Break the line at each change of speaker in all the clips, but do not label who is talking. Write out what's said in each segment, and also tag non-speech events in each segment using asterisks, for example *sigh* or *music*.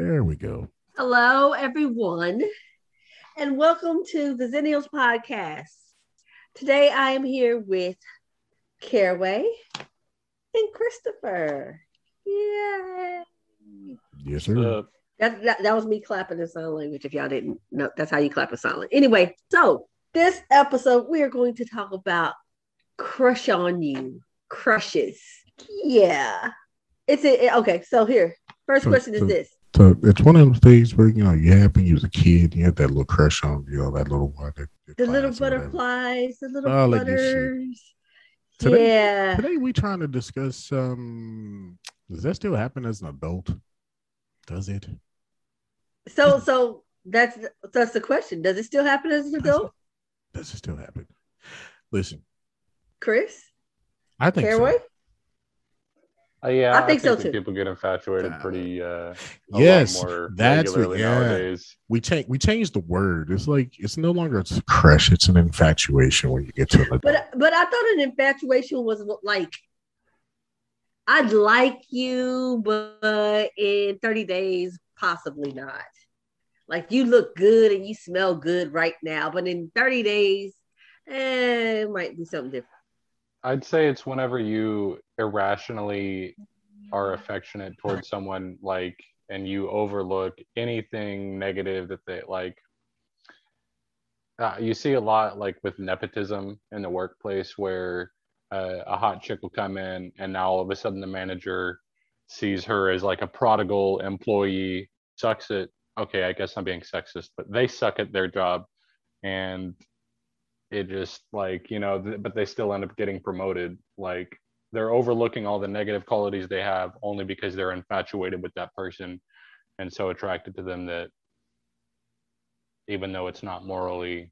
There we go.
Hello, everyone, and welcome to the Xennials podcast. Today I am here with Caraway and Christopher. Yay!
Yes, sir.
Uh,
That, that, that was me clapping in sign language. If y'all didn't know, that's how you clap in silent. Anyway, so this episode we are going to talk about crush on you, crushes. Yeah, it's a, okay. So here, first
So-
question is
so-
this:
So it's one of those things where you know you have when you was a kid, you had that little crush on you know that little one. That, that
the little
class or whatever.
butterflies, the little
All that good shit.
butters.
Today-
yeah,
Today we trying to discuss um does that still happen as an adult? Does it?
So so that's that's the question. Does it still happen as an adult,
Does it still happen? Listen,
Chris?
I think so.
Caraway?
uh, yeah,
I think so, too.
People get infatuated
Uh,
pretty. Uh, a
Yes,
lot more
that's what- yeah.
nowadays.
We change we change the word. It's like it's no longer it's a crush, it's an infatuation when you get to an adult.
But but I thought an infatuation was like I'd like you, but in 30 days, possibly not. Like you look good and you smell good right now, but in 30 days, eh, it might be something different.
I'd say it's whenever you irrationally are affectionate towards someone, like, and you overlook anything negative that they like. Uh, you see a lot like with nepotism in the workplace where uh, a hot chick will come in and now all of a sudden the manager sees her as like a prodigal employee, sucks at, okay, I guess I'm being sexist, but they suck at their job. And it just like, you know, th- but they still end up getting promoted. Like they're overlooking all the negative qualities they have only because they're infatuated with that person and so attracted to them that even though it's not morally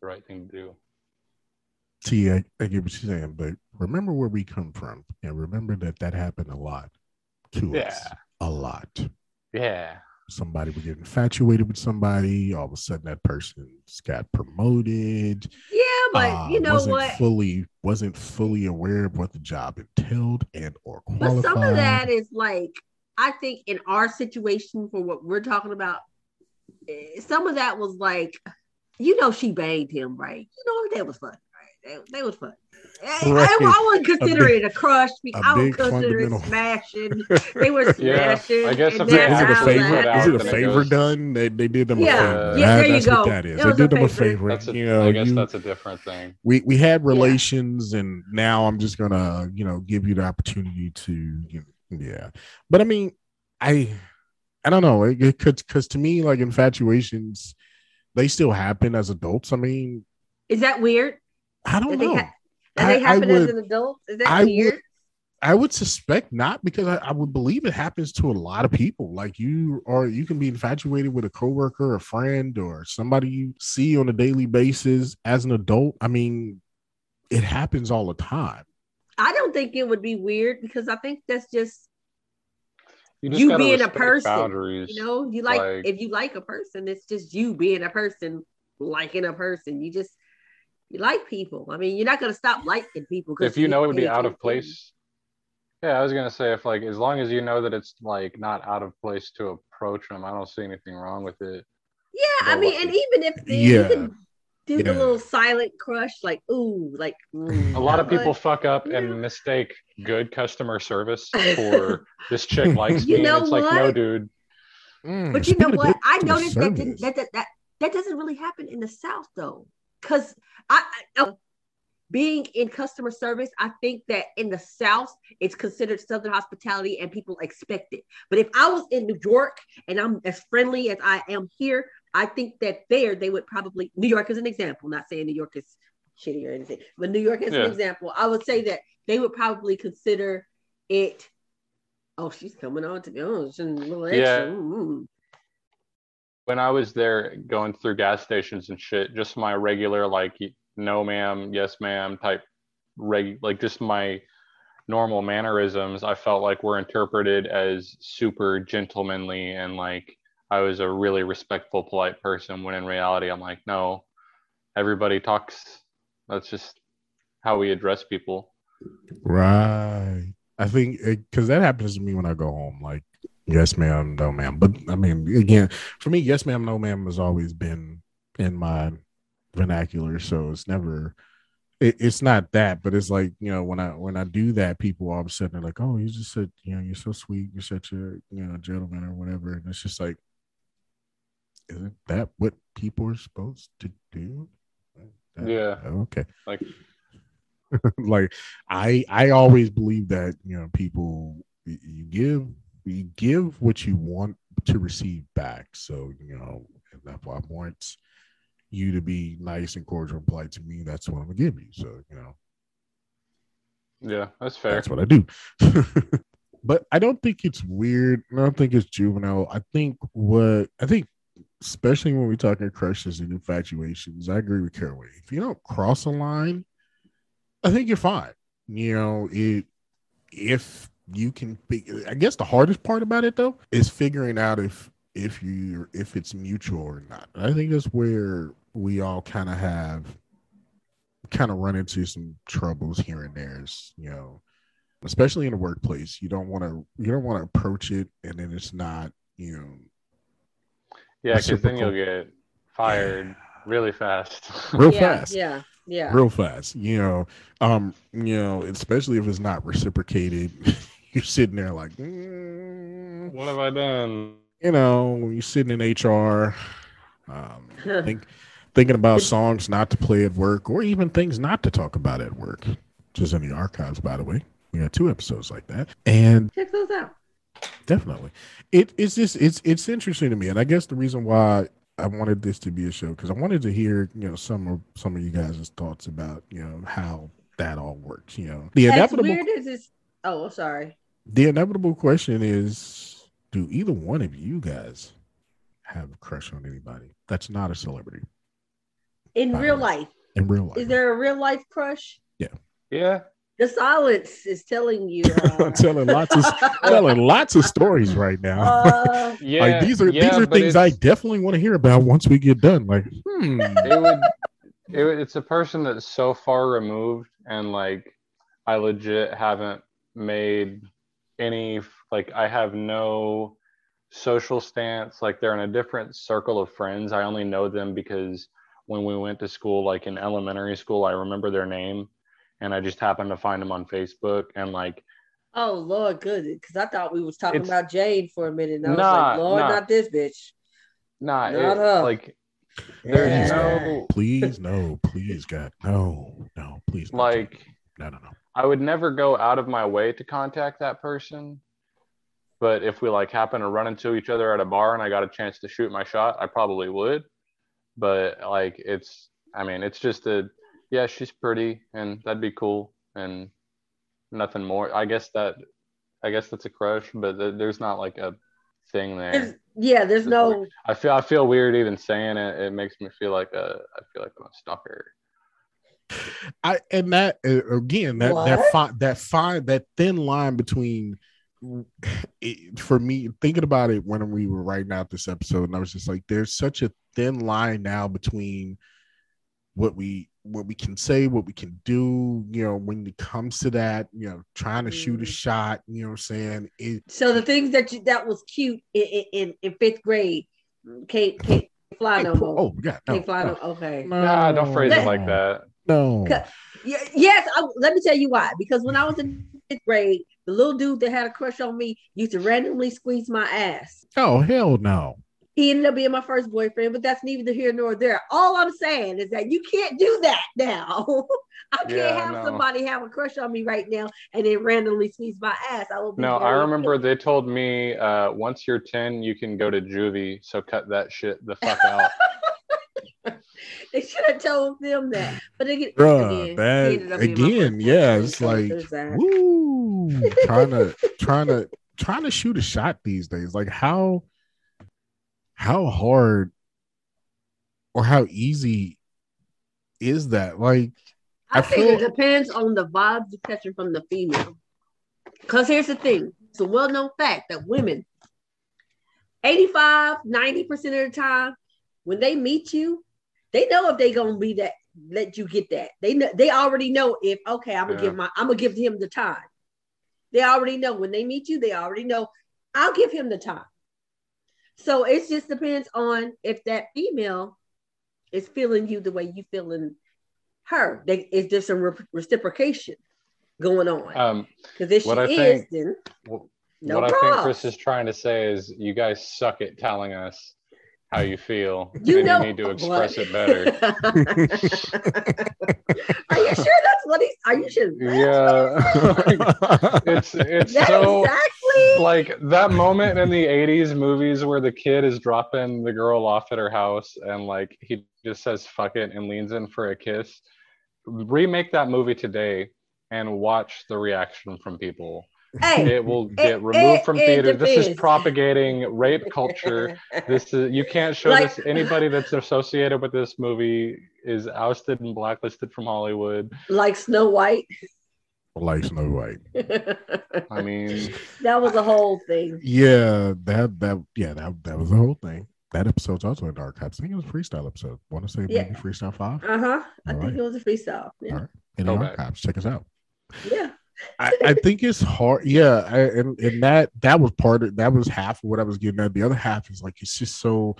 the right thing to do.
See, I, I get what you're saying, but remember where we come from, and remember that that happened a lot to us, a lot.
Yeah.
Somebody would get infatuated with somebody. All of a sudden, that person's got promoted.
Yeah, but
uh,
you know
wasn't
what?
Fully wasn't fully aware of what the job entailed and or qualified.
But some of that is like, I think in our situation for what we're talking about, eh, some of that was like, you know, she banged him, right? You know, that was fun, right? That, that was fun. I,
Right.
I, I wouldn't consider
big-
it a crush.
a
I would
big
consider it
fundamental-
smashing. *laughs* They were
Yeah,
smashing.
I guess
and
if
is it, it a
that's how
actually
favor?
out
Is it a
then it
favor done? They, they did them
Yeah.
a favor.
Yeah,
That-
there you
that's what
go.
that is.
It
They
was a
did them a
favor.
favor.
That's a,
you know,
I guess
you-
that's a different thing.
we we had relations and now i'm just gonna you know give you the opportunity to you know, yeah but i mean i i don't know it because because to me like infatuations they still happen as adults i mean
Is that weird?
I don't
That they,
know
ha- that they
I- I
happen as an adult? Is that
I
weird?
would i would suspect not because I, I would believe it happens to a lot of people like you or you can be infatuated with a coworker a friend or somebody you see on a daily basis as an adult i mean it happens all the time
I don't think it would be weird because I think that's just
You just
you being a person.
Boundaries.
You know, you like,
like-
if you like a person, it's just you being a person, liking a person. You just you like people. I mean, you're not gonna stop liking people.
if you know it would be out of place yeah i was gonna say if like as long as you know that it's like not out of place to approach them i don't see anything wrong with it
Yeah, I mean,
like-
and even if they,
Yeah.
you can do the little silent crush, like ooh, like mm,
a lot of
but-
people fuck up
Yeah.
and mistake good customer service *laughs* for this chick likes
You
me
know
and it's like no dude
Mm,
But you know what? I noticed that, didn't, that, that that that doesn't really happen in the South though, because I, I being in customer service, I think that in the South it's considered Southern hospitality and people expect it. But if I was in New York and I'm as friendly as I am here, I think that there they would probably New York is an example. Not saying New York is shitty or anything, but New York is
Yeah.
an example. I would say that they would probably consider it. Oh, she's coming on to me. Oh, she's a little extra.
Yeah.
Mm.
When i was there going through gas stations and shit just my regular like no ma'am yes ma'am type reg like just my normal mannerisms i felt like were interpreted as super gentlemanly and like i was a really respectful polite person when in reality i'm like no everybody talks that's just how we address people
Right. I think because that happens to me when I go home. Like Yes, ma'am, no, ma'am. But I mean, again, for me, yes, ma'am, no, ma'am has always been in my vernacular. So it's never, it, it's not that, but it's like you know when I when I do that, people all of a sudden are like, oh, you just said, you know, you're so sweet, you're such a you know gentleman or whatever, and it's just like, isn't that what people are supposed to do? That-
Yeah.
Okay.
Like *laughs*
like I I always believe that you know people you you give you give what you want to receive back. So you know if that's why I want you to be nice and cordial and polite to me. That's what I'm gonna give you. So you know
yeah, that's fair.
that's what I do. *laughs* but I don't think it's weird. I don't think it's juvenile. I think what I think, especially when we're talking crushes and infatuations, I agree with Caraway. If you don't cross a line, I think you're fine. You know, it if you can be, I guess the hardest part about it though is figuring out if if you if it's mutual or not. I think that's where we all kind of have kind of run into some troubles here and there. Is, you know, especially in the workplace, you don't want to you don't want to approach it and then it's not you know
Yeah, because then you'll get fired really fast. *laughs*
real
yeah,
fast.
yeah, yeah.
real fast you know um you know especially if it's not reciprocated *laughs* *laughs* you're sitting there like mm,
what have I done?
you know when you're sitting in hr um *laughs* think, thinking about songs not to play at work or even things not to talk about at work just in the archives by the way we had two episodes like that and
Check those out.
definitely it, it's just it's it's interesting to me and i guess the reason why i wanted this to be a show because i wanted to hear you know some of some of you guys' thoughts about you know how that all works you know the
As
inevitable
weird as this. Oh, sorry.
The inevitable question is do either one of you guys have a crush on anybody that's not a celebrity
In real
way.
life,
in real life
is there a real life crush?
Yeah, Yeah.
The silence is telling you. *laughs* Uh,
i'm telling lots of telling lots of stories right now
uh, *laughs*
yeah.
like these are
yeah,
these are
but
things i definitely want to hear about once we get done like hmm
it would it, would- it's a person that's so far removed and like i legit haven't made any like i have no social stance like they're in a different circle of friends i only know them because when we went to school like in elementary school i remember their name and i just happened to find them on facebook and like
oh Lord, good. Because I thought we was talking
It's-
about Jade for a minute. And I was
Nah,
like, Lord,
nah.
not this bitch.
nah
Not
it,
her.
like there's
Yeah.
no
please no please god no no please no,
like
no no no
I would never go out of my way to contact that person. But if we like happen to run into each other at a bar and I got a chance to shoot my shot, I probably would. But like it's I mean, it's just a yeah, she's pretty and that'd be cool and nothing more. I guess that I guess that's a crush, but th- there's not like a thing
There's-
there.
yeah, there's no.
I feel I feel weird even saying it. It makes me feel like a I feel like I'm a stalker.
I and that uh, again that that
What?
fine that fine that thin line between it, for me thinking about it when we were writing out this episode and I was just like there's such a thin line now between what we what we can say what we can do you know when it comes to that you know trying to shoot a
Mm.
shot you know what I'm saying it
So the things that you that was cute in in, in fifth grade Kate Kate can't fly no more.
oh yeah no,
can't fly
no,
no. Okay.
Nah, don't phrase it like that.
No
yes, I, let me tell you why. Because when I was in fifth grade, the little dude that had a crush on me used to randomly squeeze my ass.
oh hell no
He ended up being my first boyfriend, but that's neither here nor there. All I'm saying is that you can't do that now. *laughs* I can't
Yeah,
have
no.
somebody have a crush on me right now and then randomly squeeze my ass. I will be
No, I remember they told me uh, once you're 10, you can go to juvie. So cut that shit the fuck out. *laughs*
They should have told them that. But again,
Bruh,
again,
that-
he ended up being my
again, yeah, it's like. Woo! trying to trying to trying to shoot a shot these days. Like how how hard or how easy is that? Like
I,
I
think
feel-
it depends on the vibes you're catching from the female. Because here's the thing it's a well known fact that women, 85, 90% of the time, when they meet you, they know if they gonna be that let you get that. They know they already know if okay, I'm gonna
Yeah.
give my I'm gonna give him the time. They already know when they meet you, they already know I'll give him the time. So it just depends on if that female is feeling you the way you feeling her. They, is there some re- reciprocation going on?
Um,
Because if she
I
is,
think-
then
wh-
no
what I think. Chris is trying to say is you guys suck at telling us how you feel.
You
and
know
you need to express
what?
it better. *laughs*
are you sure that's what he's? Are you sure?
Yeah. *laughs* it's it's
That's
so
exactly.
like that moment in the 80s movies where the kid is dropping the girl off at her house and like he just says fuck it and leans in for a kiss remake that movie today and watch the reaction from people
Hey,
it will get
It-
removed
it-
from
it
theaters this is propagating rape culture *laughs* this is you can't show
Like-
this anybody that's associated with this movie is ousted and blacklisted from hollywood
like Snow White.
like Snow White.
i mean *laughs*
that was a whole thing.
Yeah, that that yeah, that that was the whole thing. That episode's also in the archives. I think it was a freestyle episode. Want to say
Yeah.
maybe freestyle five?
Uh huh. I
All
think
right.
it was a freestyle. Yeah.
All right. In the
Go back.
archives. Check us out.
Yeah.
I, I think it's hard. Yeah, I, and and that that was part of that was half of what I was getting at. The other half is like it's just so.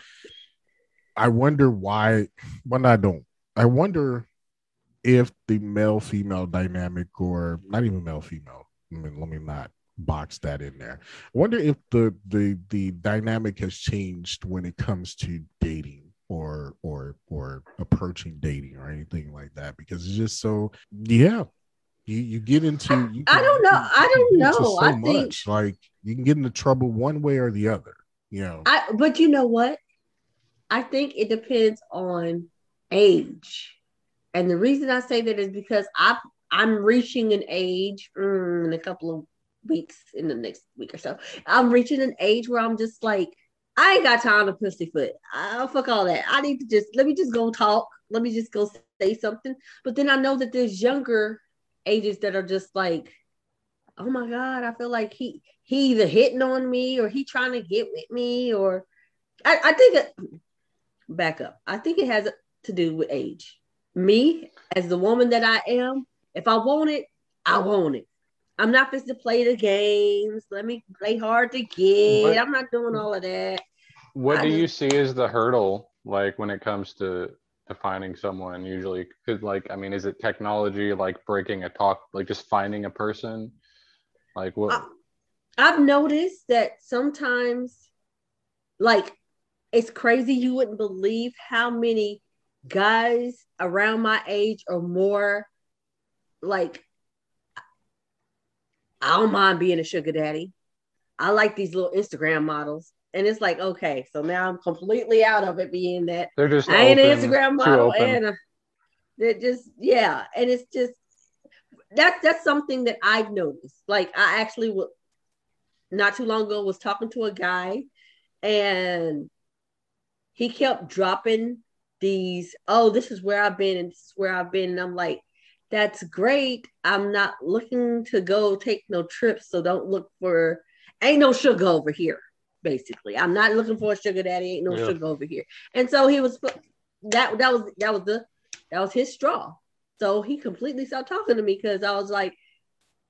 I wonder why. When I don't, I wonder if the male female dynamic, or not even male female. I mean, let me not box that in there. I wonder if the the the dynamic has changed when it comes to dating or or or approaching dating or anything like that because it's just so yeah you you get into you
I don't know. I don't
you get into
know. I think-
much. like you can get into trouble one way or the other you know
I but you know what? I think it depends on age. And the reason I say that is because I I'm reaching an age mm, in a couple of weeks in the next week or so. I'm reaching an age where I'm just like I ain't got time to pussyfoot. Oh fuck all that. I need to just let me just go talk. Let me just go say something. But then I know that there's younger ages that are just like, oh my god, I feel like he he either hitting on me or he trying to get with me or I, I think it, back up. I think it has to do with age. Me as the woman that I am, if I want it, I want it. I'm not supposed to play the games. Let me play hard to get.
But-
I'm not doing all of that.
What
I
do you see as the hurdle, like when it comes to defining someone? Usually, because like, I mean, is it technology, like breaking a talk, like just finding a person? Like what?
I've noticed that sometimes, like, it's crazy. You wouldn't believe how many guys around my age or more, like, I don't mind being a sugar daddy. I like these little Instagram models. And it's like, okay, so now I'm completely out of it being that
They're just
I ain't an Instagram model, and they're just yeah, and it's just that's that's something that I've noticed. Like I actually was not too long ago was talking to a guy, and he kept dropping these. Oh, this is where I've been, and this is where I've been. And I'm like, that's great. I'm not looking to go take no trips, so don't look for. Ain't no sugar over here basically. I'm not looking for a sugar daddy. Ain't no
Yeah.
sugar over here. And so he was that that was that was the that was his straw. So he completely stopped talking to me because I was like,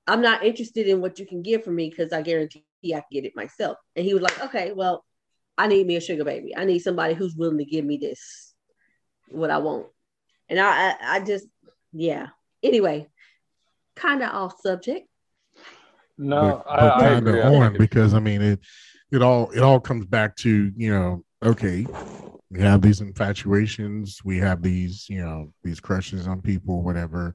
I'm not interested in what you can give for me because I guarantee I can get it myself. And he was like, okay, well, I need me a sugar baby. I need somebody who's willing to give me this, what I want. And I I, I just yeah. Anyway, kind of off subject.
No,
but,
I,
but
I
kind
agree.
of on because I mean it it all it all comes back to you know okay we have these infatuations we have these you know these crushes on people whatever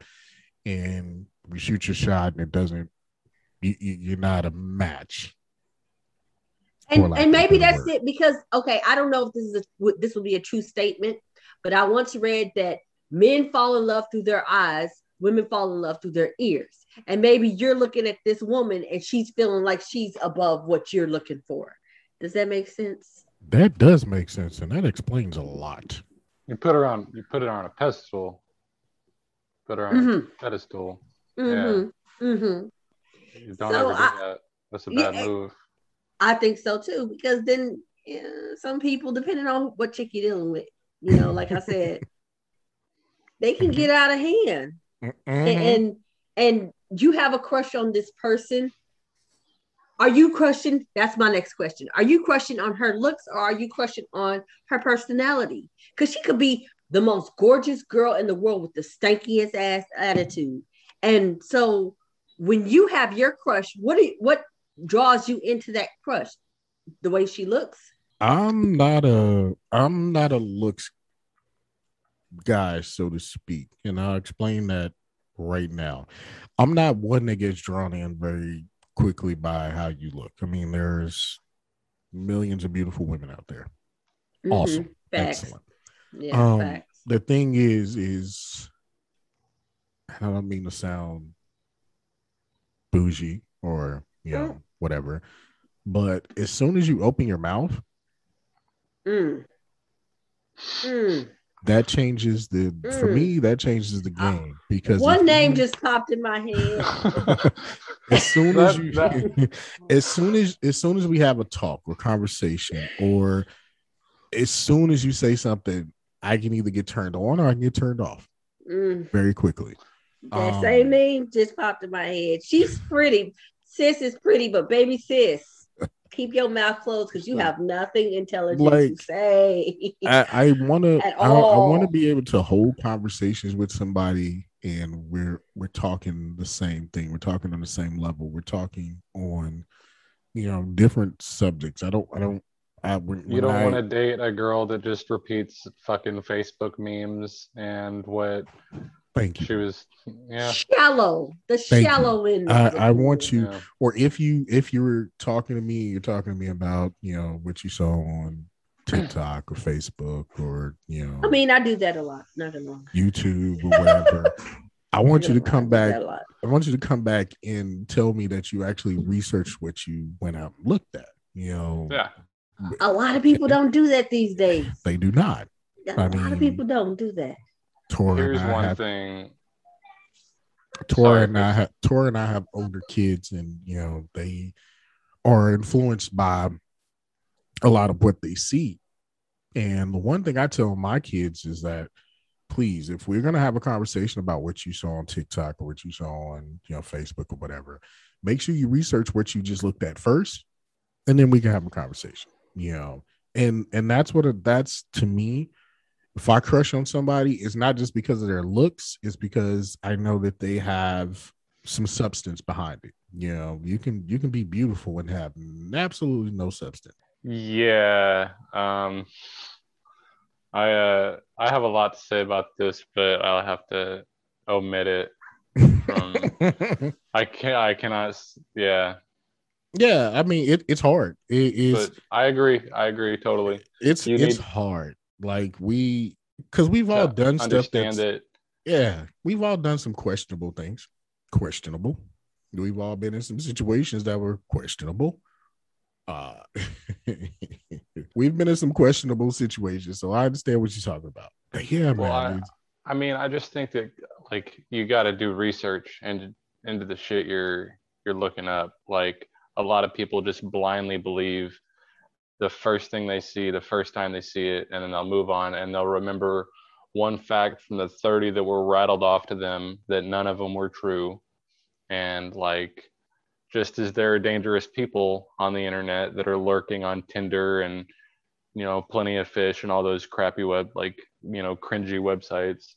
and we shoot your shot and it doesn't you, you, you're not a match
And,
lack
and maybe that's
word.
it because okay, I don't know if this is a, would- this would be a true statement, but I once read that men fall in love through their eyes, women fall in love through their ears. And maybe you're looking at this woman and she's feeling like she's above what you're looking for. Does that make sense?
that does make sense and that explains a lot
You put her on. You put it on a pedestal. Put her on
hmm
a pedestal.
hmm hmm
You don't
So
ever do
I-
that. That's a
Yeah,
bad move.
I think so too, because then yeah, some people, depending on what chick you're dealing with, you know, like I said, *laughs* they can get out of hand.
Mhm.
and and you have a crush on this person Are you crushing? That's my next question. Are you crushing on her looks or are you crushing on her personality? Because she could be the most gorgeous girl in the world with the stankiest ass attitude. And so when you have your crush, what do you, what draws you into that crush? The way she looks?
I'm not a I'm not a looks guy, so to speak. And I'll explain that right now. I'm not one that gets drawn in very quickly by how you look. I mean, there's millions of beautiful women out there.
Mhm.
Awesome.
Facts.
Excellent.
Yeah,
Um,
facts.
The thing is, is I don't mean to sound bougie or you know,
Mm.
whatever. But as soon as you open your mouth,
Mm. Mm.
That changes the for
Mm.
me, that changes the game because
One name
you-
just popped in my head. *laughs*
as soon as you *laughs* as soon as as soon as we have a talk or conversation or as soon as you say something i can either get turned on or i can get turned off
Mm.
very quickly
That
Um,
same name just popped in my head. She's pretty. Sis is pretty, but baby sis, keep your mouth closed because you have nothing intelligent
Like,
to say.
i, I want to *laughs*
At
i, I want to be able to hold conversations with somebody and we're we're talking the same thing. We're talking on the same level. We're talking on you know different subjects. I don't i don't I, when,
You don't want to date a girl that just repeats fucking Facebook memes and what
thank you
she was. Yeah.
Shallow, the
Thank you.
shallow end.
I, I want you
yeah.
or if you if you were talking to me you're talking to me about you know what you saw on tiktok or facebook or you know
I mean, I do that a lot. Not gonna lie.
youtube or whatever *laughs* i want you to
Not
come
lie, I do
back
that a lot.
i want you to come back and tell me that you actually researched what you went out and looked at you know
Yeah.
A lot of people don't do that these days.
they do not
A
I
lot
mean,
of people don't do that.
Tora
Here's
and I
one
have,
thing.
Tora
Sorry,
and I have and I have older kids, and you know they are influenced by a lot of what they see. And the one thing I tell my kids is that please, if we're gonna have a conversation about what you saw on TikTok or what you saw on you know Facebook or whatever, make sure you research what you just looked at first, and then we can have a conversation. You know, and and that's what it, that's to me if I crush on somebody, it's not just because of their looks, it's because I know that they have some substance behind it. You know, you can you can be beautiful and have absolutely no substance.
Yeah. Um, I uh, I have a lot to say about this, but I'll have to omit it. From *laughs* I can I cannot. Yeah.
yeah, I mean it, it's hard. It is
But I agree. I agree totally.
it's
you
it's
need-
hard. Like we because we've all done stuff that's
it.
yeah, we've all done some questionable things. Questionable. We've all been in some situations that were questionable. Uh *laughs* we've been in some questionable situations, so I understand what you're talking about. But yeah,
Well,
man.
I- I mean, I just think that like you got to do research and into the shit you're you're looking up. Like a lot of people just blindly believe the first thing they see, the first time they see it, and then they'll move on and they'll remember one fact from the 30 that were rattled off to them that none of them were true. And like just as there are dangerous people on the internet that are lurking on Tinder and you know, plenty of fish and all those crappy web like, you know, cringy websites.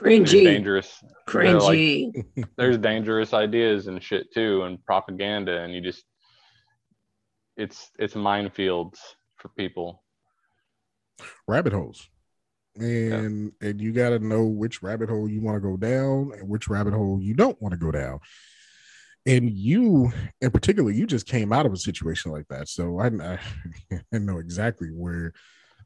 There's
Cringy,
dangerous they're like-
cringy.
there's dangerous ideas and shit too and propaganda and you just it's it's minefields for people.
rabbit holes. And and you got to know which rabbit hole you want to go down and which rabbit hole you don't want to go down. And you, in particular, you just came out of a situation like that, so I, I, *laughs* I know exactly where,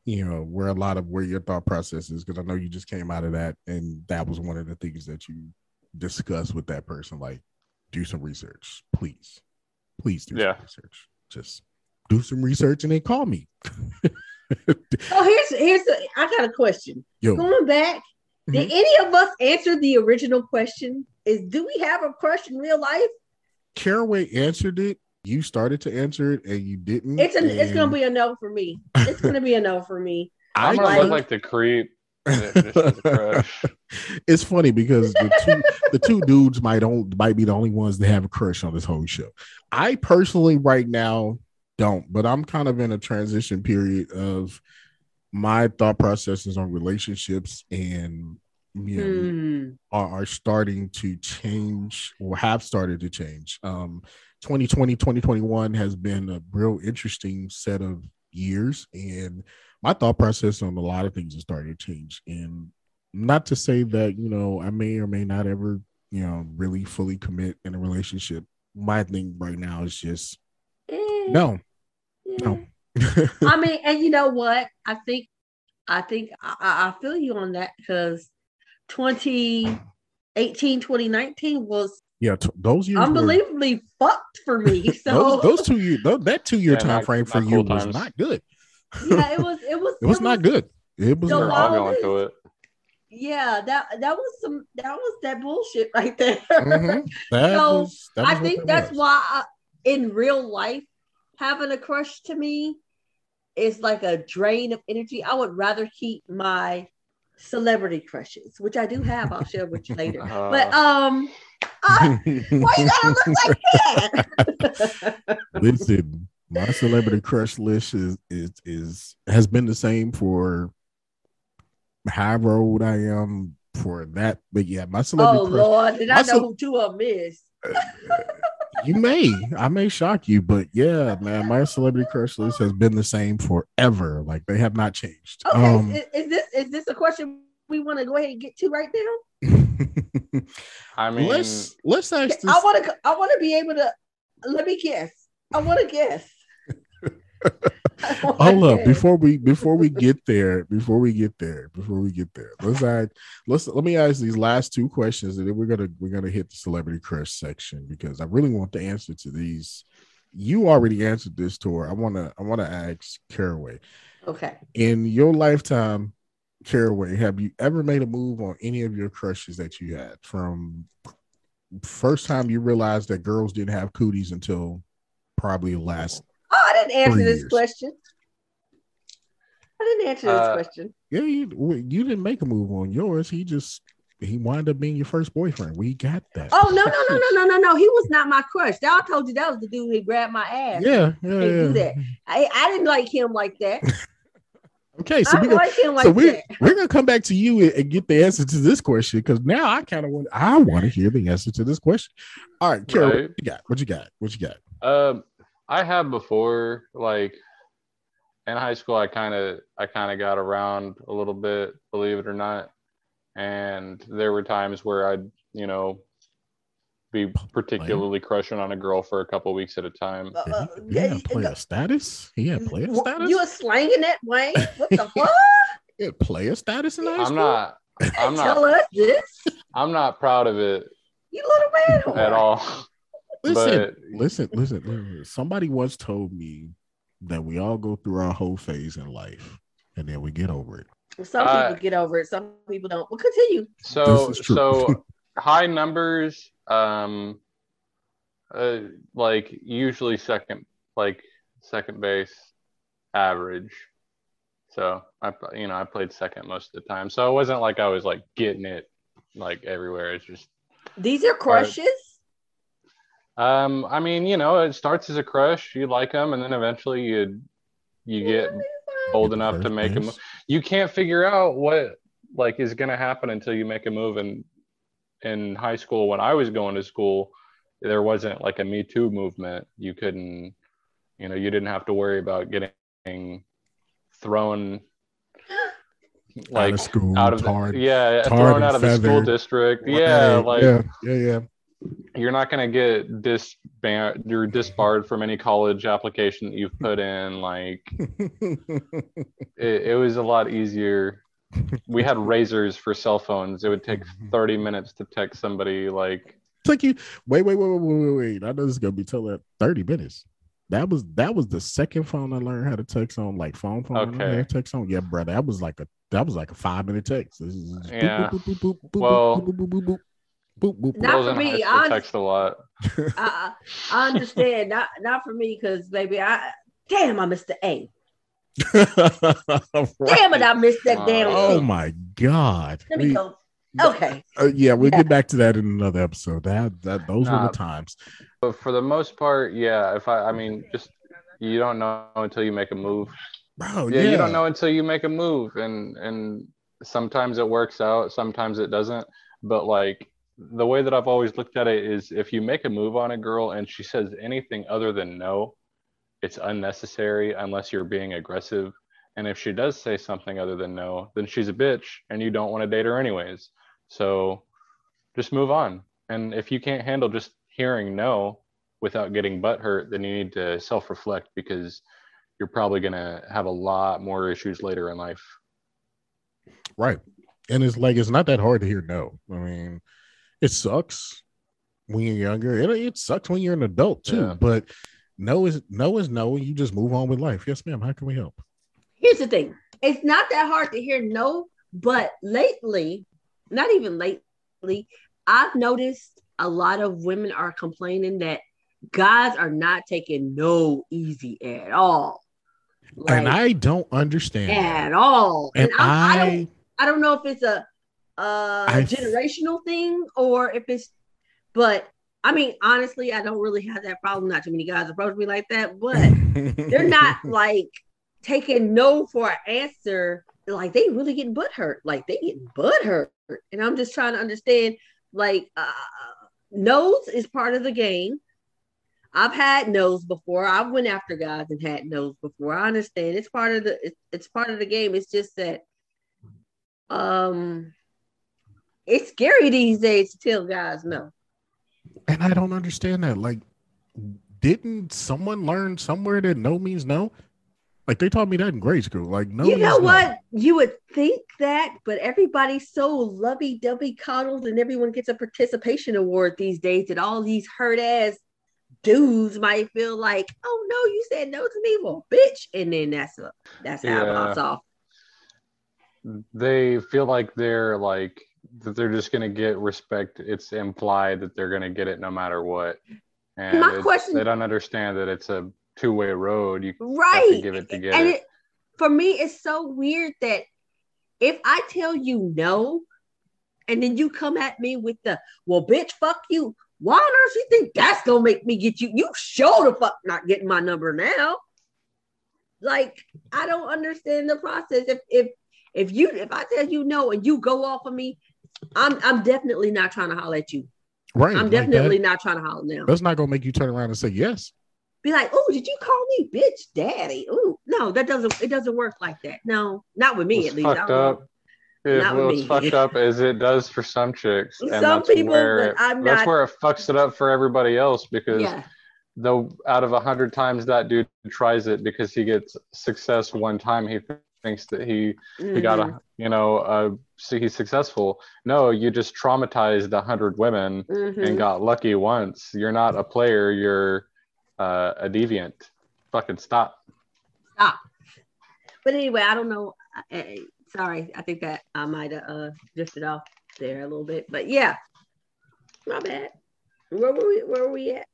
you know, where a lot of where your thought process is because I know you just came out of that, and that was one of the things that you discussed with that person. Like, do some research, please, please do
Yeah.
some research. Just do some research and then call me. *laughs*
Oh, here's here's the, I got a question.
Yo,
Going back, did
Mhm.
any of us answer the original question? Is do we have a crush in real life?
Caraway answered it. You started to answer it and you didn't.
It's an it's gonna be a no for me. *laughs* It's gonna be a no for me.
I'm
I
gonna
like-
look like the creep. *laughs* that just has a crush.
it's funny because the two the two dudes might don't might be the only ones that have a crush on this whole show. I personally right now don't, but I'm kind of in a transition period of my thought processes on relationships and you know
Hmm.
are, are starting to change or have started to change. Um 2020 2021 has been a real interesting set of years and my thought process on a lot of things is starting to change and not to say that you know i may or may not ever you know really fully commit in a relationship my thing right now is just
Eh,
no
yeah.
no
I *laughs* mean, and you know what? I think, I think I, I I feel you on that because 2018, 2019 was
yeah t- those years were-
unbelievably fucked for me. *laughs* So
those, those two years that two year
Yeah,
time
not-
frame for you
cool
was
times.
not good
yeah, it *laughs* was, it was,
it was not good it was
No,
We're
not,
all
wow.
going through it.
Yeah, that that was some that was that bullshit right there.
Mhm. *laughs* that
So,
was
I think that's
was.
why I, in real life having a crush to me is like a drain of energy. I would rather keep my celebrity crushes, which I do have. I'll share with you later.
Uh, *laughs*
But um, I, why you gotta look like that? *laughs*
Listen, my celebrity crush list is is is has been the same for however old I am for that. But yeah, my celebrity
oh
crush.
Lord, did I know
ce-
who two of them is? *laughs*
You may, I may shock you, but yeah, man, my celebrity crush list has been the same forever. Like they have not changed.
Okay,
Um,
is, is this is this a question we want to go ahead and get to right now? *laughs*
I mean,
let's let's ask this.
I want to. I want to be able to. Let me guess. I want to guess.
Hold up before we before we get there before we get there before we get there let's ask let's let me ask these last two questions and then we're gonna we're gonna hit the celebrity crush section because I really want the answer to these. You already answered this, Tor. I wanna I wanna ask Caraway
Okay.
in your lifetime, Caraway, have you ever made a move on any of your crushes that you had from first time you realized that girls didn't have cooties until probably last
didn't answer this
years.
question. I didn't answer this
Uh,
question.
Yeah, you you didn't make a move on yours. He just he wound up being your first boyfriend. We got that.
Oh no no no no no no no! He was not my crush. That I told you that was the dude who grabbed my ass.
yeah, yeah,
Can't do that. I, I didn't like him like that. *laughs*
Okay, so we
didn't
gonna,
like him like
so we
that.
we're gonna come back to you and, and get the answer to this question because now I kind of want I want to hear the answer to this question. All right, Carol,
Right.
what you got? What you got? What you got?
Um, I have before, like in high school, I kind of I kind of got around a little bit, believe it or not, and there were times where I'd you know be particularly crushing on a girl for a couple weeks at a time.
Uh, uh,
He had
yeah,
player status. He had player
What-
status.
You were slanging that Wayne? What the *laughs* fuck?
He had player status in high
I'm
school.
not I'm *laughs* not.
Tell
not
us this.
I'm not proud of it
You little man.
at all.
Listen,
but-
listen, listen, listen. Somebody once told me that we all go through our whole phase in life, and then we get over it.
Some
Uh,
people get over it. Some people don't. Well, continue.
So
This is true.
so *laughs* high numbers, um, uh, like usually second, like second base, average. So I, you know, I played second most of the time. So it wasn't like I was like getting it like everywhere. It's just,
These are crushes.
Um, I mean, you know, it starts as a crush. You like them, and then eventually you you get old
Get
enough to
first
make a
base.
move. You can't figure out what like is going to happen until you make a move. And in high school, when I was going to school, there wasn't like a Me Too movement. You couldn't, you know, you didn't have to worry about getting thrown like
out of school,
out of the, yeah
tarred
thrown out of the school
feathered.
district. Yeah, like
yeah, yeah, yeah.
You're not going to get disband you're disbarred from any college application that you've put in. Like *laughs* it, it was a lot easier. We had Razrs for cell phones. It would take mm-hmm. 30 minutes to text somebody like
Took you wait, wait, wait, wait, wait, wait, wait. I know this is gonna be telling thirty minutes. That was that was the second phone I learned how to text on, like phone phone. Learned
Okay.
text on. Yeah, brother, that was like a that was like a five minute text. This is just boop,
Yeah.
boop, boop, boop, boop, boop,
Well-
boop, boop,
Not for me, I-
text a lot.
I, *laughs* I understand. Not not for me, because baby, I damn, I missed the A. *laughs*
boop.
Damn it, I missed that damn.
Oh,
Oh
A.
my god.
Let me
We-
go. Okay.
Uh, yeah, we'll
Yeah.
get back to that in another episode. That that those were the times.
But for the most part, yeah. If I, I mean, just you don't know until you make a move.
Bro,
yeah, you don't know until you make a move, and and sometimes it works out, sometimes it doesn't. But like the way that I've always looked at it is, if you make a move on a girl and she says anything other than no, it's unnecessary unless you're being aggressive. And if she does say something other than no, then she's a bitch, and you don't want to date her anyways. So just move on. And if you can't handle just hearing no without getting butt hurt, then you need to self reflect because you're probably going to have a lot more issues later in life.
Right. And it's like it's not that hard to hear no. I mean, it sucks when you're younger. It, it sucks when you're an adult too.
Yeah.
But no is no is no, and you just move on with life. Yes, ma'am. How can we help?
Here's the thing. It's not that hard to hear no, but lately, not even lately, I've noticed a lot of women are complaining that guys are not taking no easy at all.
and I don't understand.
at all.
And
And, I, I,
I,
don't I don't know if it's a uh
I-
generational thing or if it's but I mean honestly I don't really have that problem. Not too many guys approach me like that, but *laughs* they're not like taking no for an answer. Like they really getting butt hurt. Like they getting butt hurt. And I'm just trying to understand like uh nose is part of the game. I've had no's before. I've went after guys and had no's before. I understand it's part of the it's, it's part of the game. It's just that um it's scary these days to tell guys no.
and I don't understand that. Like, didn't someone learn somewhere that no means no? Like they taught me that in grade school. Like no,
you
means
know
no.
what? You would think that, but everybody's so lovey-dovey coddled and everyone gets a participation award these days that all these hurt ass dudes might feel like, oh no, you said no to me, well, bitch. And then that's a, that's how it
Yeah.
pops off.
They feel like they're like that they're just gonna get respect. It's implied that they're gonna get it no matter what. And
My question-
they don't understand that it's a two-way road. You have
Right.
to give it to get
and
it.
it for me it's so weird that if I tell you no, and then you come at me with the well, bitch, fuck you. Why on earth you think that's gonna make me get you? You sure the fuck not getting my number now. Like, I don't understand the process. If if if you if I tell you no and you go off of me, I'm I'm definitely not trying to holler at you.
Right.
I'm
like
definitely
that-
not trying to holler now.
that's not gonna make you turn around and say yes.
Be like, oh, did you call me bitch daddy? Oh, no, that doesn't it doesn't work like that. No, not with me
What's
at least.
Fucked up. It,
Not with
what's
me.
fucked up as it does for some chicks, and
Some
that's
people,
where
but I'm
that's
not-
where it fucks it up for everybody else because
Yeah.
though out of a hundred times that dude tries it because he gets success one time, he th- thinks that he he got a you know uh see he's successful. No, you just traumatized a hundred women
Mhm.
and got lucky once. You're not a player. You're uh, a deviant. Fucking stop.
Stop. But anyway, I don't know. I- I- sorry, I think that I might have uh, drifted off there a little bit. But yeah, my bad. Where were we? Where were we at?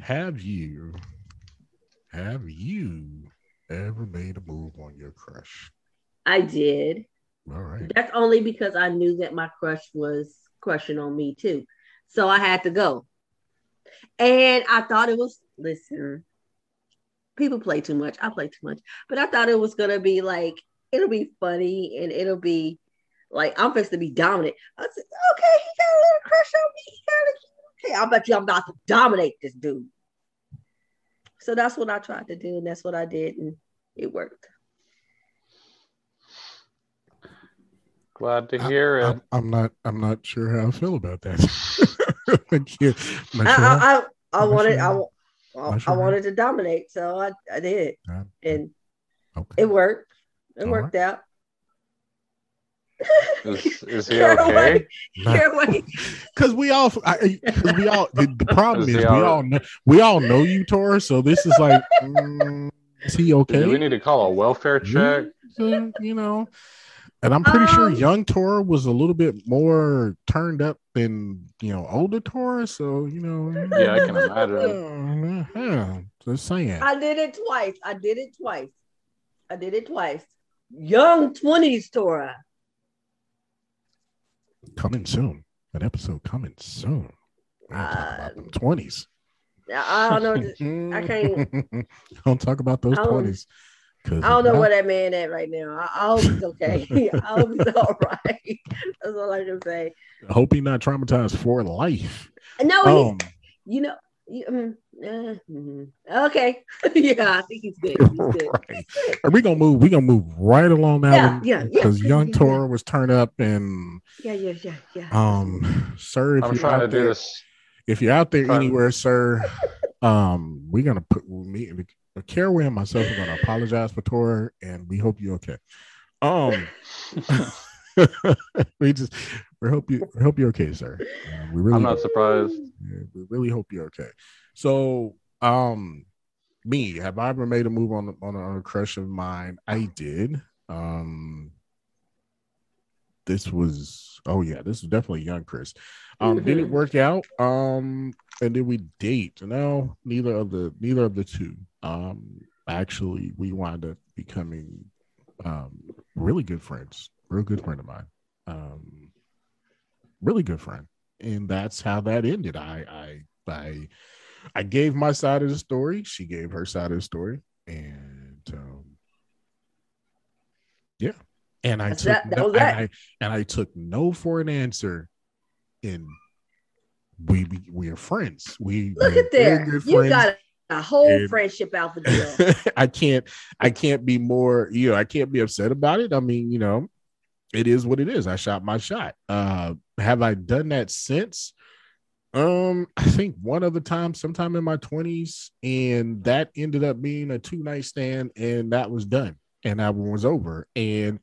Have you have you ever made a move on your crush?
I did.
All right.
That's only because I knew that my crush was crushing on me too. So I had to go. And I thought it was, listen, people play too much. I play too much. But I thought it was going to be like, it'll be funny and it'll be like, I'm supposed to be dominant. I said, okay, he got a little crush on me. He got a, okay, I bet you I'm about to dominate this dude. So that's what I tried to do. And that's what I did. And it worked.
Glad to hear it.
I'm, I'm not I'm not sure how I feel about that. *laughs* I can't- I'm sure
I, I, I, I
I'm
wanted,
sure.
I, I,
sure.
I wanted to dominate, so I, I did,
Yeah.
and
okay.
it worked. It
All
worked out.
Is, is *laughs* he
You're
okay?
away. You're.
Because we all, I, we all. The, the *laughs* problem
Is
is we
all-
all know we all know you, Tor. So this is like, *laughs* mm, is he okay?
Do we need to call a welfare check?
Yeah, you know. And I'm pretty sure
Um,
young Tor was a little bit more turned up than you know older Tor. So you know.
Yeah, I can imagine.
Yeah, yeah, just saying.
I did it twice. I did it twice. I did it twice. Young twenties, Torah.
Coming soon. An episode coming soon. Talk about
Uh,
twenties.
I don't know. I can't. *laughs*
don't talk about those twenties.
I don't know
if
where that man at right now. I, I hope he's okay. *laughs* *laughs* I hope he's all right. That's all I can say.
I hope he's not traumatized for life.
No,
Um,
you know, you, mm, uh, okay. *laughs* yeah, I think he's good. He's good. *laughs*
right. Are we gonna move? We gonna move right along that
Yeah,
one
yeah, yeah.
because young
Yeah.
Tora was turned up and
Yeah, yeah, yeah, yeah.
um, sir, if
I'm
you're
trying to
out
do
there,
this.
if you're out there anywhere, sir, um, we're gonna put me, Caraway and myself are gonna apologize for Tora, and we hope you're okay. Um, *laughs* we just we hope you we hope you're okay, sir. Uh, we really
I'm not surprised.
yeah, we really hope you're okay. So, um, me, have I ever made a move on on a, on a crush of mine? I did. Um, this was oh yeah, this was definitely young Chris. Um, did it
Mhm.
work out? Um, and did we date? No, neither of the neither of the two. Um, actually, we wound up becoming um really good friends. Real good friend of mine. Um, really good friend and that's how that ended. I I I I gave my side of the story. She gave her side of the story, and um, yeah, and I
That's
took
that- that
no, and. I and I took no for an answer. And we we, we are friends. We
Look at there. You got a whole
And-
friendship out the *laughs* deal.
I can't I can't be more, you know, I can't be upset about it. I mean, you know, it is what it is. I shot my shot. Uh have I done that since? Um, I think one other time, sometime in my 20s, and that ended up being a two night stand, and that was done, and that one was over. And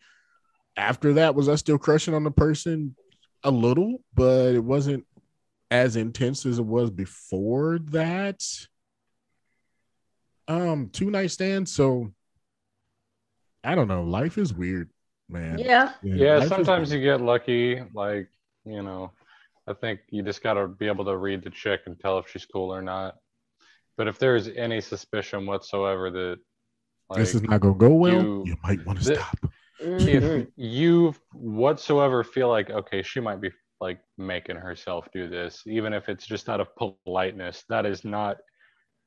after that, was I still crushing on the person a little, but it wasn't as intense as it was before that um two night stand so i don't know life is weird man
yeah.
Yeah,
life is
sometimes you get lucky. Like, you know, I think you just got to be able to read the chick and tell if she's cool or not. But if there's any suspicion whatsoever that, like,
this is not gonna go well
you-
you, might want to stop
if *laughs* you whatsoever feel like, okay, she might be like making herself do this, even if it's just out of politeness, that is not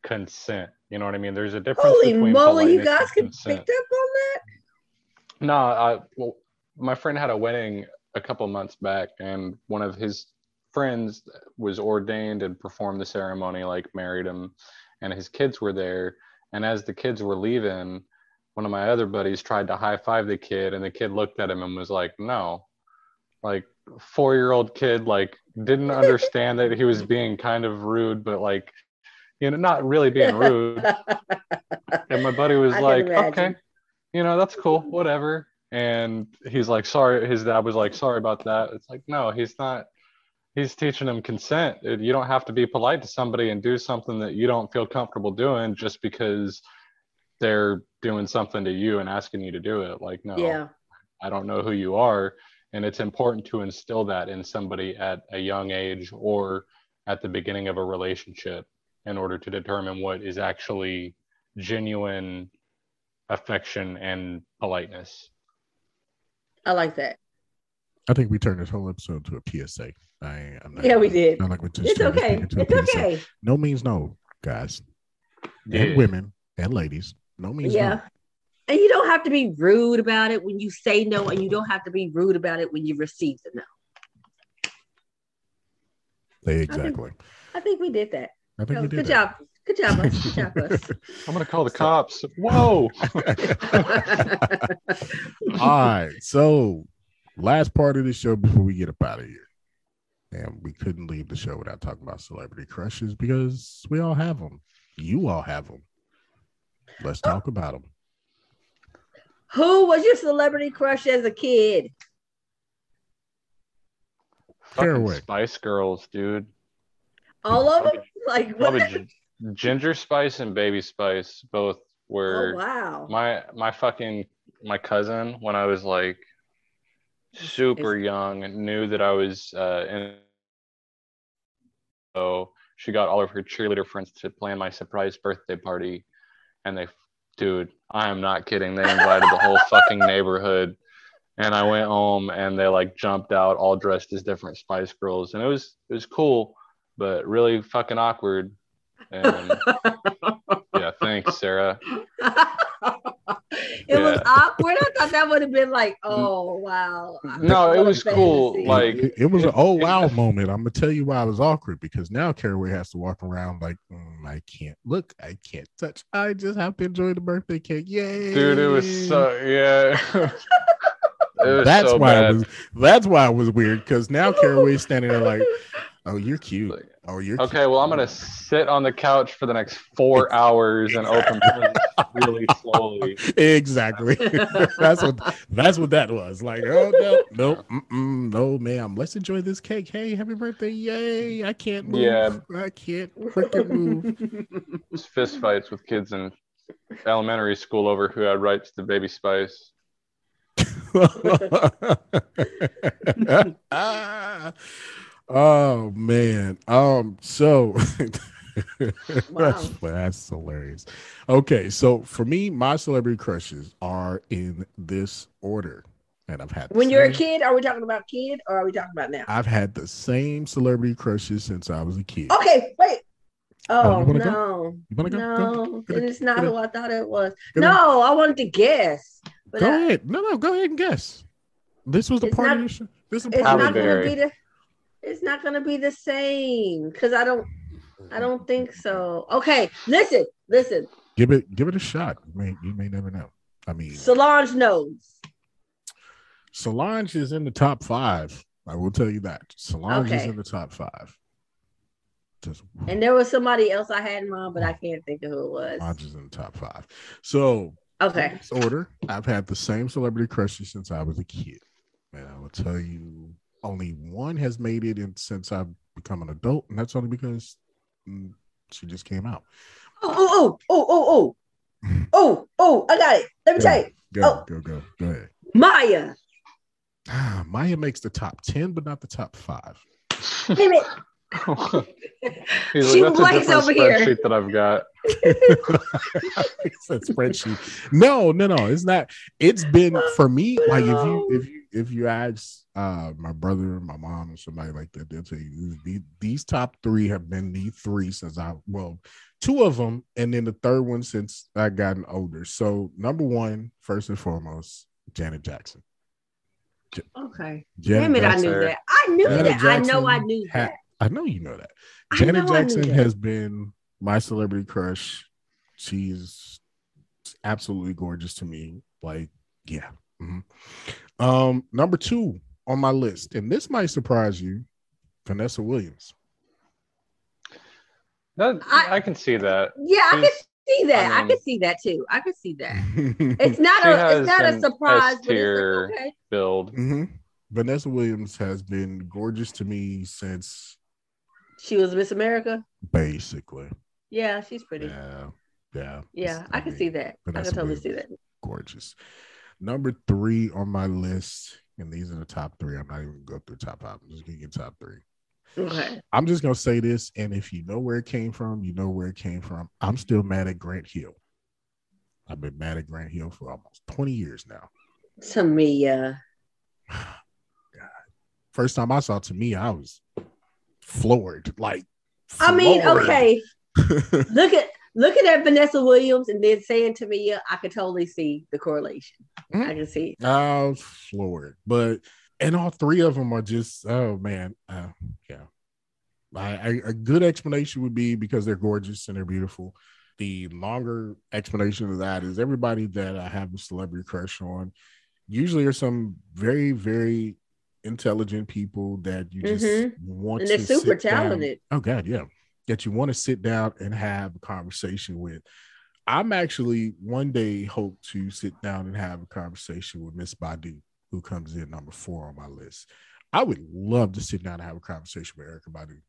consent. You know what I mean? There's a difference
Holy
between
moly, you
politeness
guys
and
can
consent.
picked up on that?
No, I well, my friend had a wedding a couple months back, and one of his friends was ordained and performed the ceremony, like married him, and his kids were there. And as the kids were leaving, one of my other buddies tried to high five the kid, and the kid looked at him and was like, "No." Like four year old kid, like didn't understand that he was *laughs* being kind of rude, but like, you know, not really being rude. And my buddy was *laughs*
I
like, okay, you know, that's cool, whatever. And he's like, sorry. His dad was like, sorry about that. It's like, no, he's not. He's teaching them consent. You don't have to be polite to somebody and do something that you don't feel comfortable doing just because they're doing something to you and asking you to do it. Like, no,
Yeah.
I don't know who you are. And it's important to instill that in somebody at a young age or at the beginning of a relationship in order to determine what is actually genuine affection and politeness.
I like that.
i think we turned this whole episode to a psa I, i'm not
Yeah, we did.
I'm like we're just
It's
turned this
okay.
thing into
It's
PSA.
okay.
no means no guys
Yeah.
and women and ladies no means
Yeah.
no
And you don't have to be rude about it when you say no, and you don't have to be rude about it when you receive the no.
exactly
I think we did that.
i think
Oh,
we did
good
that.
job. Good job, us. *laughs* Good job, us.
I'm gonna call the cops. Whoa. *laughs*
All right. So, last part of the show before we get up out of here. And we couldn't leave the show without talking about celebrity crushes because we all have them. You all have them. Let's talk about them.
Who was your celebrity crush as a kid?
Fucking Spice Girls, dude.
All of them? Like what?
Probably Gin- Ginger Spice and Baby Spice both
Oh
were
wow.
my my fucking my cousin when I was like super young and knew that I was uh in so she got all of her cheerleader friends to plan my surprise birthday party and they dude I am not kidding they invited the whole fucking neighborhood and I went home and they like jumped out all dressed as different Spice Girls, and it was it was cool, but really fucking awkward. And *laughs* yeah, thanks, Sarah. *laughs* *laughs*
it was awkward. I thought that would have been like, *laughs* oh wow.
No, it
What a
was cool, like-
it, it was an oh wow *laughs* moment. I'm gonna tell you why it was awkward because now Caraway has to walk around like "Mm, I can't look, I can't touch. I just have to enjoy the birthday cake. Yay,
Dude, it was so yeah.
that's
so
why
bad.
it was. That's why it was weird because now Caraway's standing there like, oh, you're cute. Oh, you're cute.
Okay, well, I'm gonna sit on the couch for the next four hours and open presents really *laughs* slowly.
exactly. *laughs* that's what that's what that was. Like, oh no, no, *laughs* no, ma'am. Let's enjoy this cake. Hey, happy birthday! Yay! I can't move.
Yeah.
I can't freaking move.
Just fist fights with kids in elementary school over who had rights to Baby Spice.
Ah. oh man. Um. So. *laughs* that's, that's hilarious. Okay, so for me, my celebrity crushes are in this order, and I've had the
when you're a kid, are we talking about kid or are we talking about now?
I've had the same celebrity crushes since I was a kid.
Okay, wait.
Oh,
Oh,
you wanna go?
no.
Go? Go.
No, it's not who I thought it was. No, I wanted to guess.
Go
I-
ahead. No, no, go ahead and guess. This was the part
not-
of your show. This is
it's
part
Halle
not gonna be the it's not gonna be the same because I don't I don't think so. Okay, listen, listen.
give it give it a shot. You may you may never know. I mean
Solange knows.
Solange is in the top five. I will tell you that. Solange is in the top five. Just
And there was somebody else I had in mind, but I can't think of who it was.
Solange is in the top five. So
Okay.
order, I've had the same celebrity crushes since I was a kid. And I will tell you, only one has made it in since I've become an adult, and that's only because she just came out.
Oh, oh, oh, oh, oh, oh, *laughs* oh, oh, I got it. Let me tell you.
Go,
Oh.
go, go, go ahead.
Maya.
Ah, Maya makes the top 10, but not the top five.
Damn it. *laughs* *laughs*
He's
She
like, that's a
over here."
spreadsheet that I've got. *laughs*
it's a spreadsheet. No, no, no. It's not. It's been for me. Like if you if you if you ask uh my brother, my mom, or somebody like that, they'll tell you these, these top three have been the three since I well, two of them, and then the third one since I gotten older. So number one, first and foremost, Janet Jackson.
Okay.
Janet
Damn it, I knew that. I knew
Janet
that. I know I
Jackson
knew
ha-
that.
I know you know that.
I
Janet
know
Jackson has been my celebrity crush. She's absolutely gorgeous to me. Like, yeah. mhm. Um, number two on my list, and this might surprise you, Vanessa Williams.
That,
I-
I, can see that.
Yeah, I
can
see that. I,
I mean-
could see that too. I can see that. *laughs* It's not a it's not a surprise, but
S-tier.
it's like, okay.
Build.
Mhm. Vanessa Williams has been gorgeous to me since
She was Miss America.
basically.
Yeah, she's pretty. Yeah,
Yeah, yeah.
I can
mean,
see that. I can totally see that.
gorgeous. Number three on my list, and these are the top three. I'm not even gonna go through top five. I'm just gonna get top three.
Okay.
I'm just gonna say this, and if you know where it came from, you know where it came from. I'm still mad at Grant Hill. I've been mad at Grant Hill for almost 20 years now.
Tamia. *sighs*
First time I saw Tamia, I was floored. Like,
I mean, okay. *laughs* Look at looking at Vanessa Williams and then saying Tamia, I could totally see the correlation.
Mhm.
I can see. it.
I was floored. But and all three of them are just oh man, uh, yeah. I, I, a good explanation would be because they're gorgeous and they're beautiful. The longer explanation of that is everybody that I have a celebrity crush on usually are some very very intelligent people that you just
Mhm.
want
And they're super
sit down-
talented.
Oh God, yeah. That you want to sit down and have a conversation with. I'm actually one day hope to sit down and have a conversation with Miss Badu, who comes in number four on my list. I would love to sit down and have a conversation with Erykah Badu.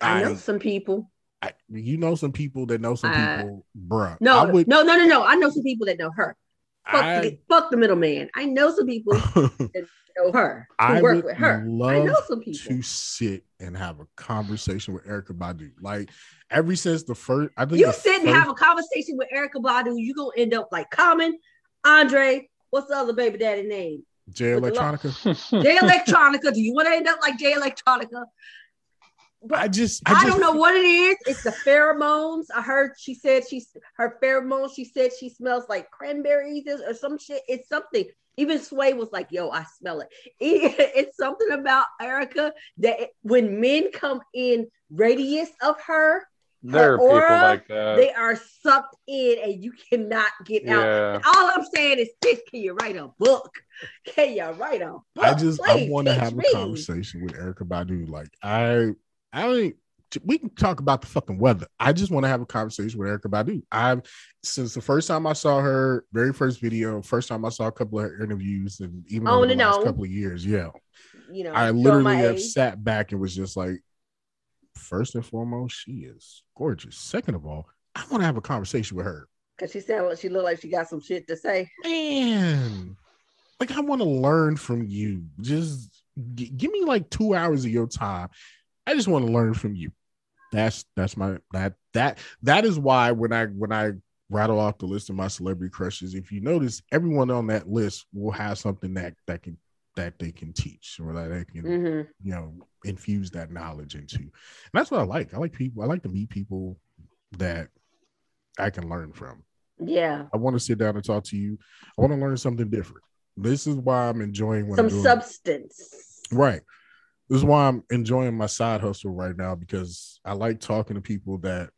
I know some people.
I- you know some people that know some
Uh,
people, bruh.
No,
I would.
no, no, no, no. I know some people that know her. Fuck,
I,
the, fuck the middleman. I know some people *laughs* that know her. Who
I
work
would
with her. I
love
know some people.
to sit and have a conversation with Erykah Badu. Like ever since the first, I think
You sit and
first-
have a conversation with Erykah Badu, you gonna end up like Common, Andre. What's the other baby daddy name?
Jay
With the lo-
Electronica.
Jay *laughs* Electronica. Do you want to end up like Jay Electronica? But
I just,
I,
I, just,
don't know what it is. It's the pheromones. I heard she said she's her pheromones. She said she smells like cranberries or some shit. It's something. Even Sway was like, "Yo, I smell it." It- *laughs* It's something about Erykah that it- when men come in radius of her,
there are people
aura,
like that.
they are sucked in, and you cannot get out.
yeah.
All I'm saying is, this: Can you write a book? Can you write a book?
I just, I want to
teach
have a conversation with Erykah Badu. Like, I, I don't. We can talk about the fucking weather. I just want to have a conversation with Erykah Badu. I've since the first time I saw her, very first video, first time I saw a couple of her interviews, and even
On
over the last couple of years, yeah,
You know,
I literally have
age.
sat back and was just like, first and foremost, she is gorgeous. Second of all, I want to have a conversation with her.
Cause she sounded well, she looked like she got some shit to say.
Man, like I want to learn from you. Just g- give me like two hours of your time. I just want to learn from you. That's that's my that that that is why when I when I rattle off the list of my celebrity crushes, if you notice, everyone on that list will have something that that can that they can teach or that they can
Mhm.
you know infuse that knowledge into and that's what i like i like people i like to meet people that i can learn from
Yeah,
i want to sit down and talk to you i want to learn something different this is why i'm enjoying what
some
I'm doing.
substance.
right this is why i'm enjoying my side hustle right now because i like talking to people that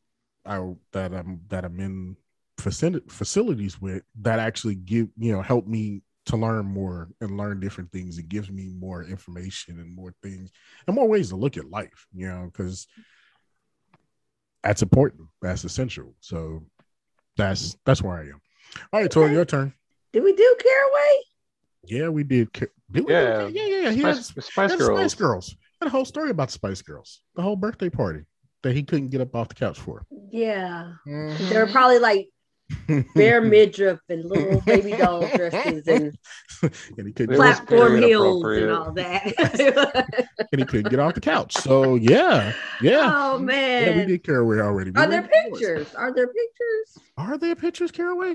i that i'm that i'm in facilities with that actually give you know help me to learn more and learn different things. It gives me more information and more things and more ways to look at life you know because that's important. That's essential. So that's that's where i am. All right tori your turn.
Did we do Caraway?
Yeah we did did we
Yeah.
Yeah yeah yeah he had,
Spice, Spice
had
Girls.
Spice Girls. Had a whole story about Spice Girls. The whole birthday party that he couldn't get up off the couch for.
Yeah,
Mm-hmm.
they were probably like *laughs* bare midriff and little baby doll *laughs* dresses and
and he couldn't
platform heels and all that. *laughs*
and he couldn't get off the couch. So yeah, yeah.
Oh man,
Yeah, we did Caraway already. We
Are there
read the
pictures? Are there pictures?
Are there pictures, Caraway?